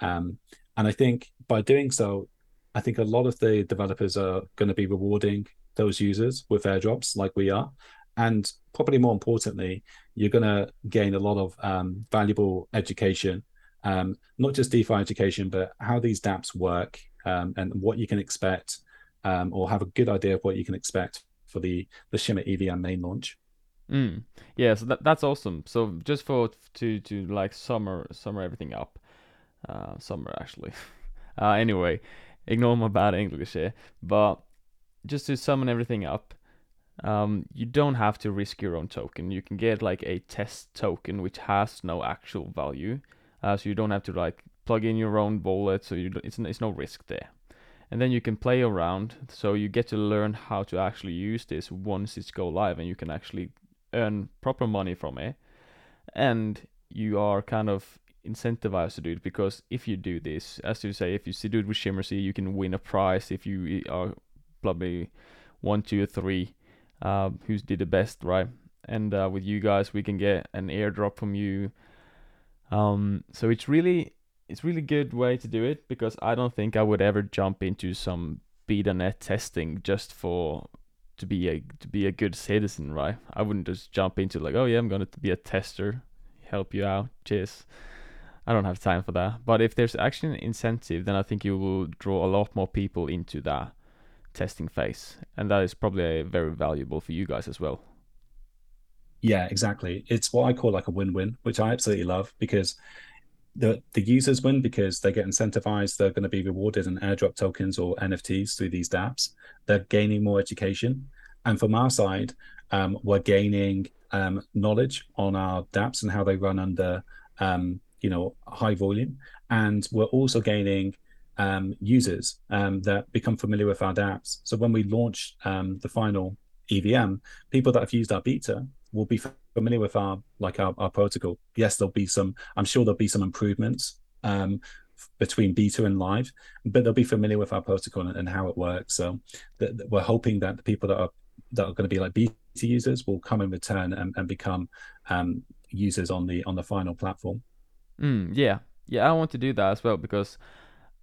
Um, and I think by doing so, I think a lot of the developers are going to be rewarding those users with airdrops like we are. And probably more importantly, you're going to gain a lot of um, valuable education, um, not just DeFi education, but how these dApps work um, and what you can expect um, or have a good idea of what you can expect for the the Shimmer EVM main launch. Mm. Yeah, so that, that's awesome. So just for to to like summer summer everything up, uh, summer actually. uh, anyway, ignore my bad English here, but just to summon everything up, um, you don't have to risk your own token. You can get like a test token which has no actual value, uh, so you don't have to like plug in your own wallet. So you it's it's no risk there. And then you can play around so you get to learn how to actually use this once it's go live and you can actually earn proper money from it. And you are kind of incentivized to do it because if you do this as you say if you do it with shimmersea you can win a prize if you are probably one two or three uh, who's did the best right? And uh, with you guys we can get an airdrop from you. Um, so it's really it's really good way to do it because I don't think I would ever jump into some beta net testing just for to be a to be a good citizen, right? I wouldn't just jump into like, oh yeah, I'm gonna be a tester, help you out, cheers. I don't have time for that. But if there's actually an incentive, then I think you will draw a lot more people into that testing phase, and that is probably very valuable for you guys as well. Yeah, exactly. It's what I call like a win-win, which I absolutely love because the the users win because they get incentivized. They're going to be rewarded in airdrop tokens or NFTs through these dApps. They're gaining more education, and from our side, um, we're gaining um, knowledge on our dApps and how they run under um, you know high volume, and we're also gaining um, users um, that become familiar with our dApps. So when we launch the final EVM, people that have used our beta will be familiar with our like our, our protocol. Yes, there'll be some. I'm sure there'll be some improvements um, between beta and live, but they'll be familiar with our protocol and, and how it works. So th- th- we're hoping that the people that are that are going to be like beta users will come in return and, and become um, users on the on the final platform. Mm, yeah, yeah, I want to do that as well because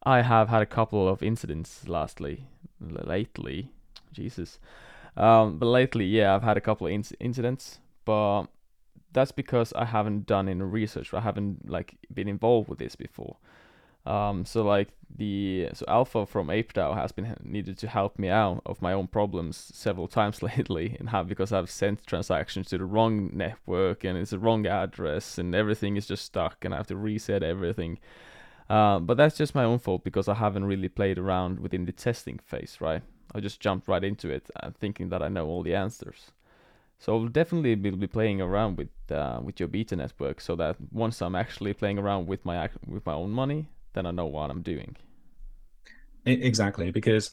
I have had a couple of incidents lastly, lately. Jesus. Um, but lately, yeah, I've had a couple of inc- incidents, but that's because I haven't done any research. I haven't like been involved with this before. Um, so like the so Alpha from ApeDAO has been needed to help me out of my own problems several times lately, and have because I've sent transactions to the wrong network and it's the wrong address and everything is just stuck and I have to reset everything. Uh, but that's just my own fault because I haven't really played around within the testing phase, right? I just jumped right into it, uh, thinking that I know all the answers. So I'll definitely be playing around with uh, with your beta network, so that once I'm actually playing around with my with my own money, then I know what I'm doing. Exactly, because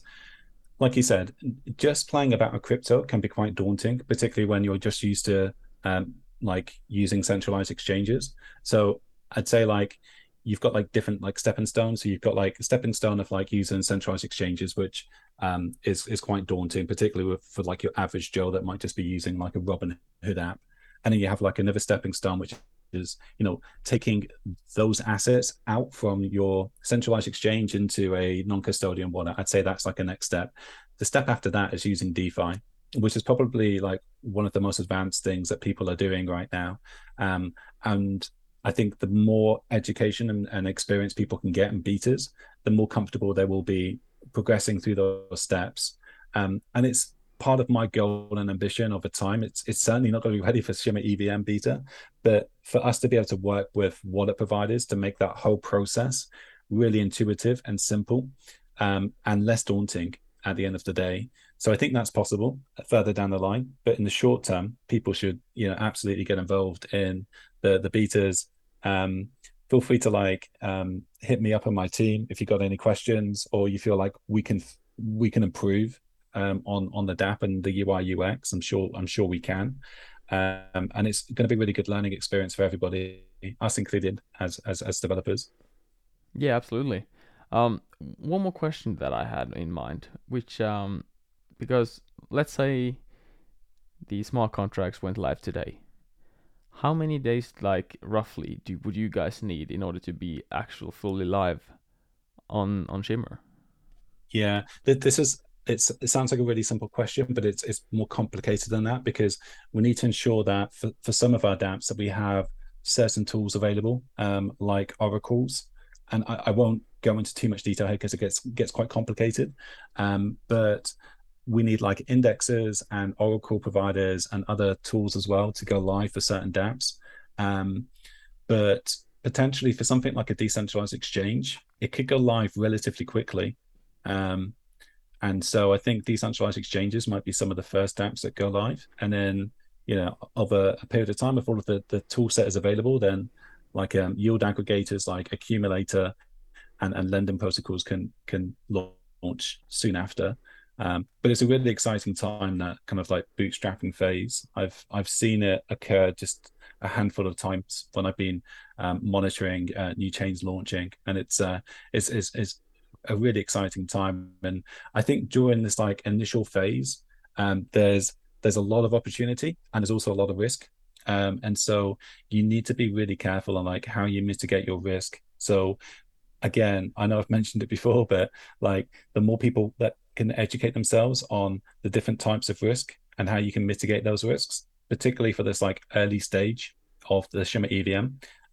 like you said, just playing about a crypto can be quite daunting, particularly when you're just used to um, like using centralized exchanges. So I'd say like you've got like different like stepping stones. So you've got like a stepping stone of like using centralized exchanges, which um, is is quite daunting, particularly with, for like your average Joe that might just be using like a Robinhood app. And then you have like another stepping stone, which is you know taking those assets out from your centralized exchange into a non-custodian wallet. I'd say that's like a next step. The step after that is using DeFi, which is probably like one of the most advanced things that people are doing right now. Um, and I think the more education and, and experience people can get in betas, the more comfortable they will be progressing through those steps. Um, and it's part of my goal and ambition over time. It's it's certainly not going to be ready for Shimmer EVM beta, but for us to be able to work with wallet providers to make that whole process really intuitive and simple um, and less daunting at the end of the day. So I think that's possible further down the line. But in the short term, people should you know absolutely get involved in the the betas. Um, feel free to like um, hit me up on my team if you got any questions or you feel like we can we can improve um, on on the DApp and the UI UX. I'm sure I'm sure we can, um, and it's going to be a really good learning experience for everybody, us included as as as developers. Yeah, absolutely. Um, one more question that I had in mind, which um, because let's say the smart contracts went live today how many days like roughly do would you guys need in order to be actual fully live on on shimmer yeah this is it's it sounds like a really simple question but it's it's more complicated than that because we need to ensure that for, for some of our dapps that we have certain tools available um, like oracles and I, I, won't go into too much detail here because it gets gets quite complicated. Um, but we need like indexes and Oracle providers and other tools as well to go live for certain dApps. Um, but potentially for something like a decentralized exchange, it could go live relatively quickly. Um, and so I think decentralized exchanges might be some of the first apps that go live. And then, you know, over a period of time, if all of the, the tool set is available, then like um, yield aggregators like Accumulator and, and lending protocols can can launch soon after. Um, but it's a really exciting time that kind of like bootstrapping phase. I've I've seen it occur just a handful of times when I've been um, monitoring uh, new chains launching, and it's uh, it's, it's it's a really exciting time. And I think during this like initial phase, um, there's there's a lot of opportunity and there's also a lot of risk. Um, and so you need to be really careful on like how you mitigate your risk. So again, I know I've mentioned it before, but like the more people that can educate themselves on the different types of risk and how you can mitigate those risks, particularly for this like early stage of the Shimmer EVM,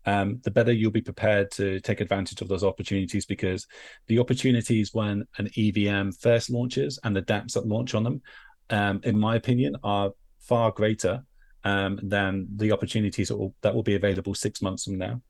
um, the better you'll be prepared to take advantage of those opportunities because the opportunities when an EVM first launches and the dApps that launch on them, um, in my opinion, are far greater um, than the opportunities that will, that will be available six months from now.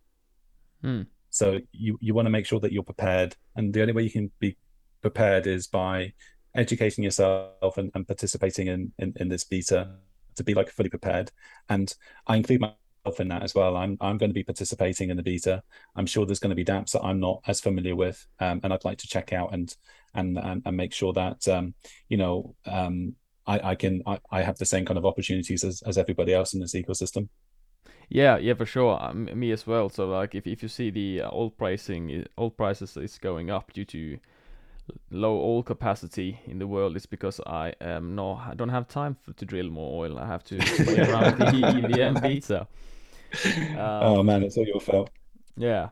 Hmm. So you, you want to make sure that you're prepared. And the only way you can be prepared is by educating yourself and, and participating in, in, in this beta to be like fully prepared. And I include my in that as well. I'm I'm going to be participating in the beta. I'm sure there's going to be dApps that I'm not as familiar with, um, and I'd like to check out and and and, and make sure that um, you know um, I, I can I, I have the same kind of opportunities as, as everybody else in this ecosystem. Yeah, yeah, for sure. Um, me as well. So like, if if you see the uh, oil pricing, oil prices is going up due to low oil capacity in the world, is because I am no, I don't have time for, to drill more oil. I have to play around the EVM beta. Um, oh man, it's all your fault. Yeah.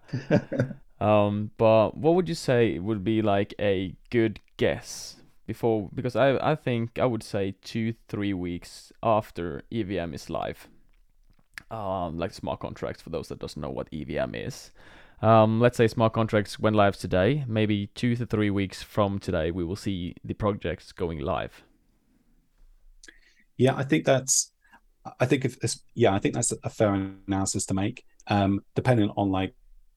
um, but what would you say would be like a good guess before? Because I I think I would say two three weeks after EVM is live. Um, like smart contracts for those that doesn't know what EVM is. Um, let's say smart contracts went live today. Maybe two to three weeks from today, we will see the projects going live. Yeah, I think that's I think if yeah, I think that's a fair analysis to make, um, depending on like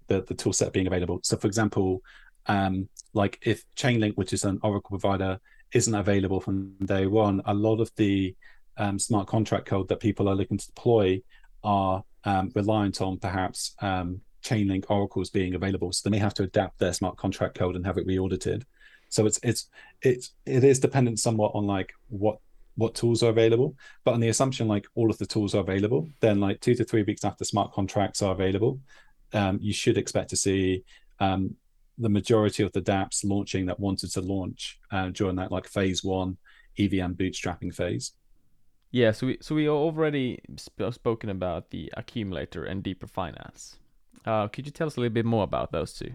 the the tool set being available. So, for example, um, like if Chainlink, which is an Oracle provider, isn't available from day one, a lot of the um, smart contract code that people are looking to deploy are um, reliant on perhaps um, Chainlink oracles being available. So they may have to adapt their smart contract code and have it re-audited. So it's it's it's it is dependent somewhat on like what what tools are available. But on the assumption like all of the tools are available, then like two to three weeks after smart contracts are available, um, you should expect to see um, the majority of the dApps launching that wanted to launch uh, during that like phase one EVM bootstrapping phase. Yeah, so we so we already sp- spoken about the accumulator and Deepr Finance. Uh, could you tell us a little bit more about those two?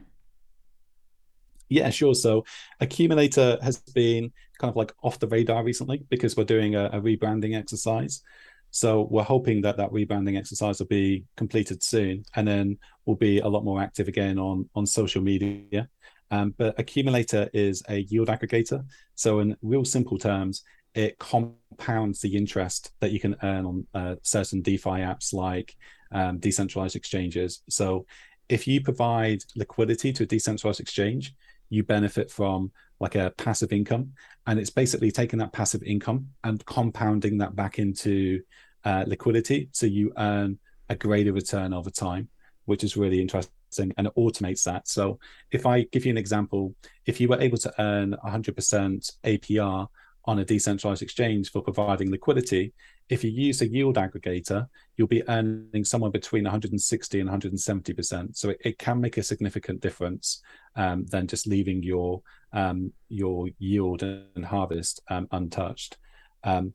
Yeah, sure. So Accumulator has been kind of like off the radar recently because we're doing a, a rebranding exercise. So we're hoping that that rebranding exercise will be completed soon, and then we'll be a lot more active again on on social media. Um, but Accumulator is a yield aggregator. So in real simple terms, it compounds the interest that you can earn on uh, certain DeFi apps like um, decentralized exchanges. So if you provide liquidity to a decentralized exchange, you benefit from like a passive income. And it's basically taking that passive income and compounding that back into uh, liquidity. So you earn a greater return over time which is really interesting and it automates that. So if i give you an example if you were able to earn 100% apr on a decentralized exchange for providing liquidity if you use a yield aggregator, you'll be earning somewhere between 160 and 170 percent. So it, it, can make a significant difference um, than just leaving your um, your yield and harvest um, untouched. Um,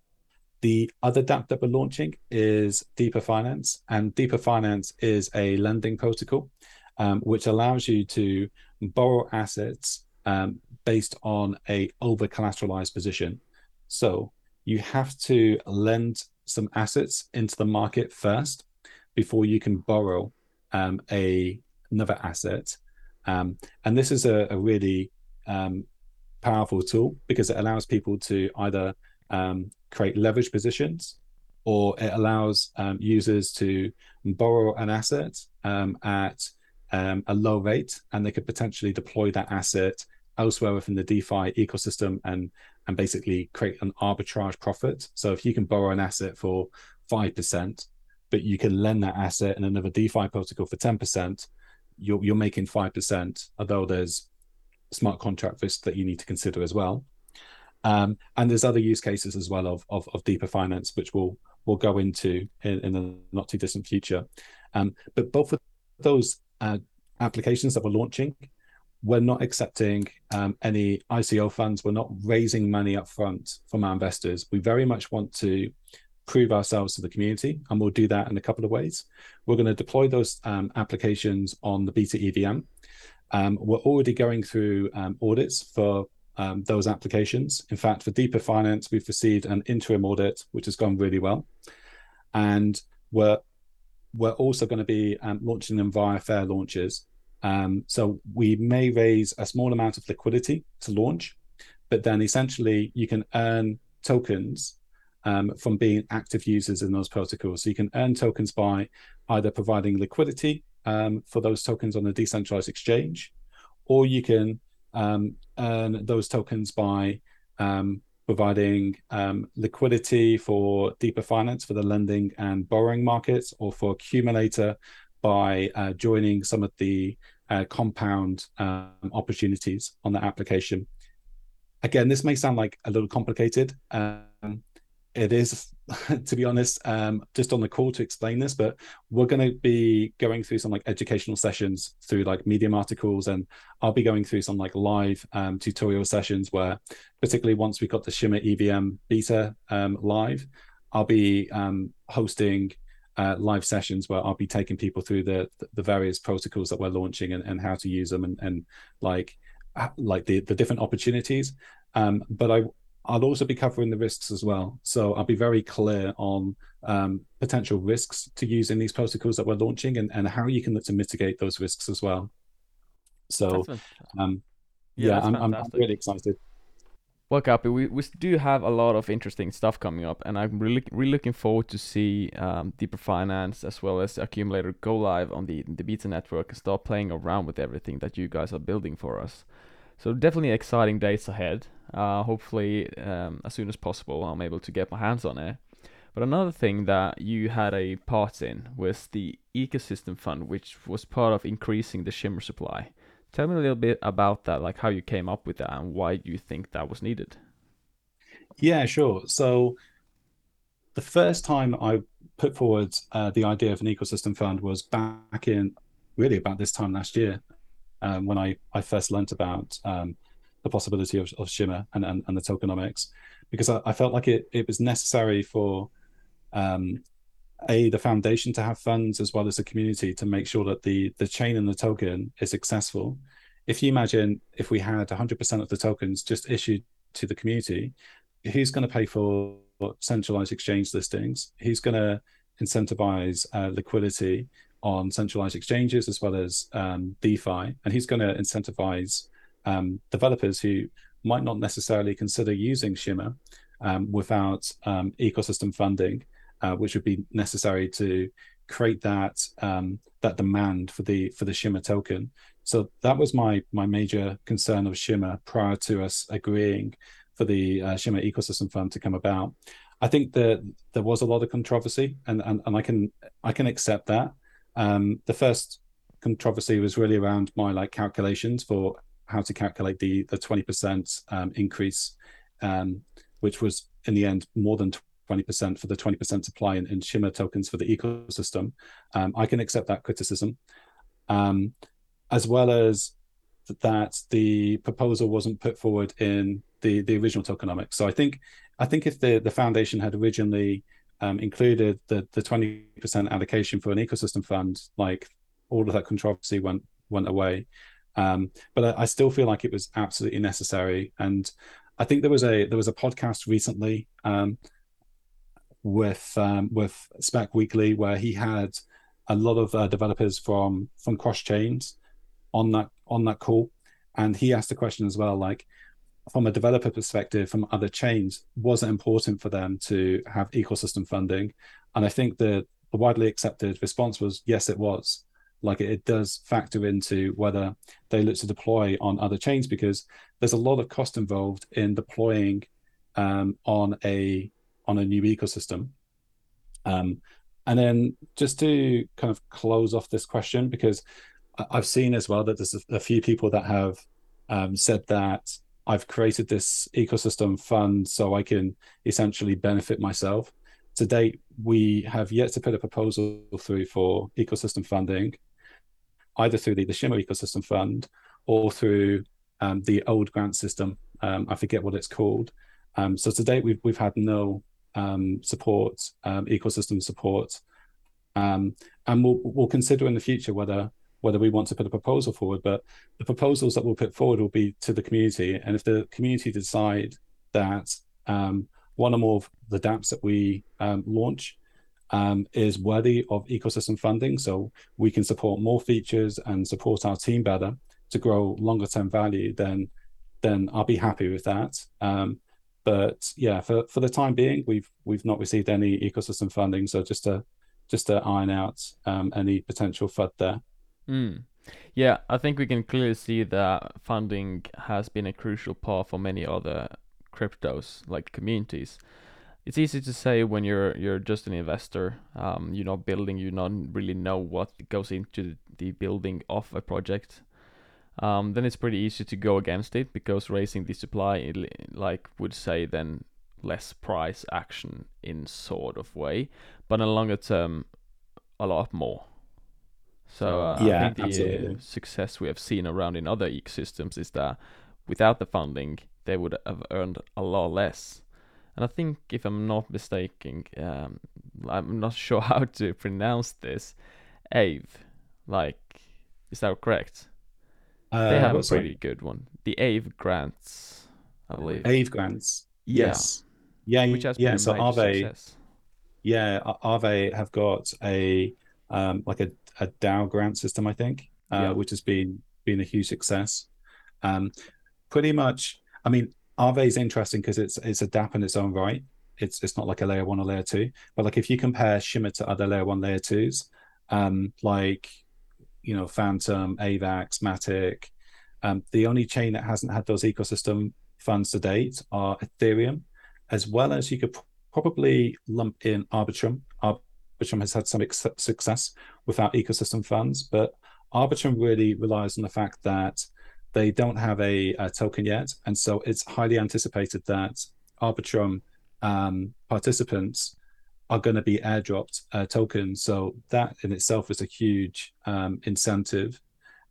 the other DApp that we're launching is Deepr Finance, and Deepr Finance is a lending protocol um, which allows you to borrow assets um, based on a over collateralized position. So you have to lend some assets into the market first before you can borrow um, a another asset. Um, and this is a, a really um, powerful tool because it allows people to either um, create leverage positions or it allows um, users to borrow an asset um, at a low rate and they could potentially deploy that asset elsewhere within the DeFi ecosystem and and basically create an arbitrage profit. So if you can borrow an asset for five percent, but you can lend that asset in another DeFi protocol for ten percent, you're you're making five percent. Although there's smart contract risk that you need to consider as well. Um, and there's other use cases as well of, of, of Deepr Finance, which we'll we'll go into in, in the not too distant future. Um, but both of those uh, applications that we're launching, we're not accepting um, any ICO funds. We're not raising money up front from our investors. We very much want to prove ourselves to the community, and we'll do that in a couple of ways. We're going to deploy those um, applications on the Beta EVM. Um, we're already going through um, audits for um, those applications. In fact, for Deepr Finance, we've received an interim audit, which has gone really well. And we're we're also going to be um, launching them via fair launches. Um, so we may raise a small amount of liquidity to launch, but then essentially you can earn tokens um, from being active users in those protocols. So you can earn tokens by either providing liquidity um, for those tokens on a decentralized exchange, or you can um, earn those tokens by um, providing um, liquidity for Deepr Finance for the lending and borrowing markets, or for accumulator by uh, joining some of the uh, compound um, opportunities on the application. Again, this may sound like a little complicated. Um, it is, to be honest, um, just on the call to explain this, but we're going to be going through some like educational sessions through like Medium articles, and I'll be going through some like live um, tutorial sessions where, particularly once we got the Shimmer EVM beta um, live, I'll be um, hosting uh, live sessions where I'll be taking people through the the various protocols that we're launching and, and how to use them and, and like like the the different opportunities. Um, but I I'll also be covering the risks as well. So I'll be very clear on um, potential risks to using these protocols that we're launching and, and how you can look to mitigate those risks as well. So, um, yeah, yeah I'm, I'm, I'm, really excited. Well, Kappy, we, we do have a lot of interesting stuff coming up, and I'm really really looking forward to see um, Deepr Finance as well as Accumulator go live on the the Beta network and start playing around with everything that you guys are building for us. So definitely exciting days ahead. Uh, hopefully, um, as soon as possible, I'm able to get my hands on it. But another thing that you had a part in was the ecosystem fund, which was part of increasing the shimmer supply. Tell me a little bit about that, like how you came up with that and why you think that was needed. Yeah, sure. So the first time I put forward uh, the idea of an ecosystem fund was back in really about this time last year um, when I, I first learnt about um, the possibility of, of Shimmer and, and, and, the tokenomics, because I, I, felt like it, it was necessary for um, a the foundation to have funds as well as the community to make sure that the the chain and the token is successful. If you imagine if we had 100% of the tokens just issued to the community, who's going to pay for centralized exchange listings? Who's going to incentivize uh, liquidity? on centralized exchanges as well as um, DeFi, and who's going to incentivize um, developers who might not necessarily consider using Shimmer um, without um, ecosystem funding, uh, which would be necessary to create that um, that demand for the for the Shimmer token. So that was my my major concern of Shimmer prior to us agreeing for the uh, Shimmer ecosystem fund to come about. I think that there was a lot of controversy, and, and and I can I can accept that. Um, the first controversy was really around my like calculations for how to calculate the the 20% um, increase, um, which was in the end more than 20% for the 20% supply in, in Shimmer tokens for the ecosystem. Um, I can accept that criticism, um, as well as that the proposal wasn't put forward in the the original tokenomics. So I think I think if the the foundation had originally um, included the the twenty percent allocation for an ecosystem fund, like all of that controversy went went away. Um, but I, I, still feel like it was absolutely necessary. And I think there was a there was a podcast recently um, with um, with Spec Weekly where he had a lot of uh, developers from from cross chains on that on that call, and he asked the question as well, like from a developer perspective, from other chains, was it important for them to have ecosystem funding? And I think the, the widely accepted response was yes, it was. Like it, does factor into whether they look to deploy on other chains because there's a lot of cost involved in deploying um, on a on a new ecosystem. Um, and then just to kind of close off this question, because I've seen as well that there's a, few people that have um, said that I've created this ecosystem fund so I can essentially benefit myself. To date, we have yet to put a proposal through for ecosystem funding, either through the, the Shimmer Ecosystem Fund or through um, the old grant system. Um, I forget what it's called. Um, so to date, we've we've had no um, support, um, ecosystem support, um, and we'll we'll consider in the future whether whether we want to put a proposal forward. But the proposals that we'll put forward will be to the community, and if the community decide that um, one or more of the DApps that we um, launch um, is worthy of ecosystem funding, so we can support more features and support our team better to grow longer term value, then then I'll be happy with that. Um, but yeah, for, for the time being, we've we've not received any ecosystem funding, so just to just to iron out um, any potential FUD there. Mm. Yeah, I think we can clearly see that funding has been a crucial part for many other cryptos, like communities. It's easy to say when you're you're just an investor, um, you're not building, you don't really know what goes into the building of a project. Um, then it's pretty easy to go against it because raising the supply, like would say, then less price action in sort of way, but in a longer term, a lot more. So uh, yeah, I think the absolutely. success we have seen around in other ecosystems is that without the funding, they would have earned a lot less. And I think, if I'm not mistaken, um, I'm not sure how to pronounce this. Aave, like, is that correct? Uh, they have a what's that? pretty good one. The Aave grants, I believe. Aave grants. Yes. Yeah. which has yeah. been a So major Aave, success. yeah, A- Aave have got a um, like a, a DAO grant system, I think, uh, Yeah. which has been been a huge success. Um, pretty much, I mean, Aave is interesting because it's it's a DApp in its own right. It's it's not like a layer one or layer two, but like if you compare Shimmer to other layer one, layer twos, um, like you know, Fantom, AVAX, Matic, um, the only chain that hasn't had those ecosystem funds to date are Ethereum, as well as you could probably lump in Arbitrum. Arbitrum has had some ex- success without ecosystem funds, but Arbitrum really relies on the fact that they don't have a, a token yet, and so it's highly anticipated that Arbitrum um, participants are going to be airdropped uh, tokens. So that in itself is a huge um, incentive.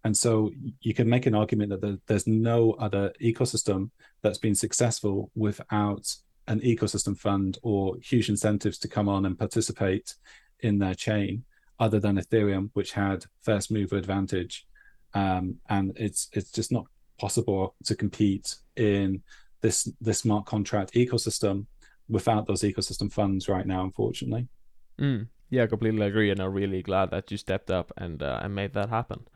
And so you can make an argument that there- there's no other ecosystem that's been successful without an ecosystem fund or huge incentives to come on and participate in their chain, other than Ethereum, which had first mover advantage. Um, and it's it's just not possible to compete in this this smart contract ecosystem without those ecosystem funds right now, unfortunately. Mm. Yeah, I completely agree, and I'm really glad that you stepped up and uh, and made that happen.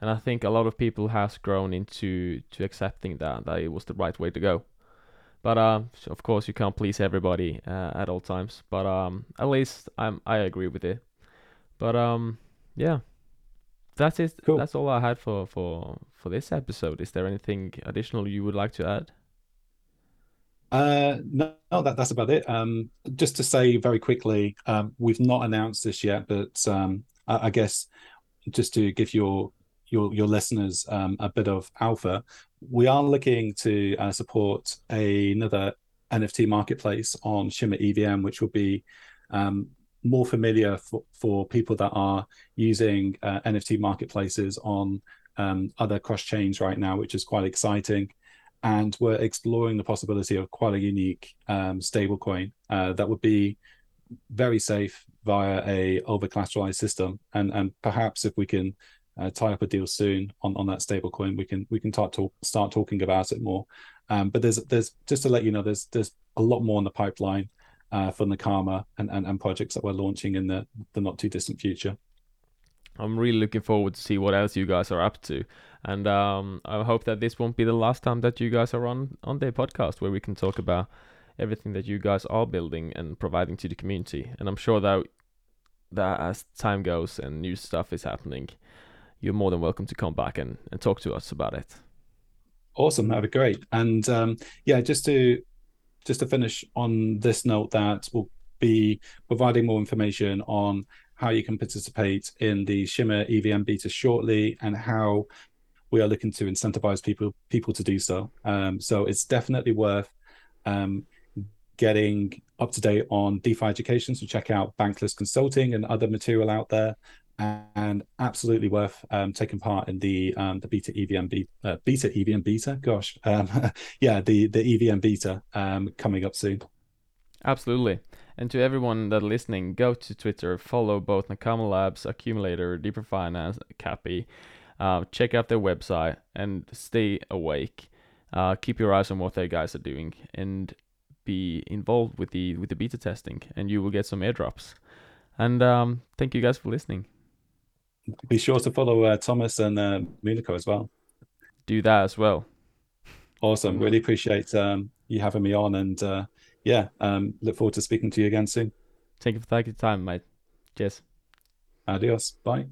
And I think a lot of people has grown into to accepting that that it was the right way to go. But uh, of course, you can't please everybody uh, at all times. But um, at least I'm I agree with it. But um, yeah, that's it. Cool. That's all I had for for for this episode. Is there anything additional you would like to add? Uh, no, no, that that's about it. Um, just to say very quickly, um, we've not announced this yet, but um, I, I guess just to give your your your listeners um, a bit of alpha, we are looking to uh, support another NFT marketplace on Shimmer EVM, which will be um, more familiar for, for people that are using uh, NFT marketplaces on um, other cross chains right now, which is quite exciting and we're exploring the possibility of quite a unique um, stablecoin uh, that would be very safe via a over collateralized system. And and perhaps if we can uh, tie up a deal soon on, on that stablecoin, we can we can start talk start talking about it more. Um, but there's there's just to let you know there's there's a lot more in the pipeline uh, for Nakama and, and and projects that we're launching in the the not too distant future. I'm really looking forward to see what else you guys are up to. And um, I hope that this won't be the last time that you guys are on on their podcast where we can talk about everything that you guys are building and providing to the community. And I'm sure that that as time goes and new stuff is happening, you're more than welcome to come back and, and talk to us about it. Awesome, that'd be great. And um, yeah, just to just to finish on this note, that we'll be providing more information on how you can participate in the Shimmer EVM beta shortly and how we are looking to incentivize people people to do so. Um, so it's definitely worth um, getting up to date on DeFi education. So check out Bankless Consulting and other material out there, and absolutely worth um, taking part in the um, the beta EVM beta, uh, beta EVM beta. Gosh, um, yeah, the the EVM beta um, coming up soon. Absolutely. And to everyone that listening, go to Twitter, follow both Nakama Labs, Accumulator, Deepr Finance, Kappy. Uh, check out their website and stay awake. Uh, keep your eyes on what their guys are doing and be involved with the with the beta testing, and you will get some airdrops. And um, thank you guys for listening. Be sure to follow uh, Thomas and uh, as well. Do that as well. Awesome. Really appreciate um, you having me on, and uh, yeah, um, look forward to speaking to you again soon. Thank you for taking the time, mate. Cheers. Adios. Bye.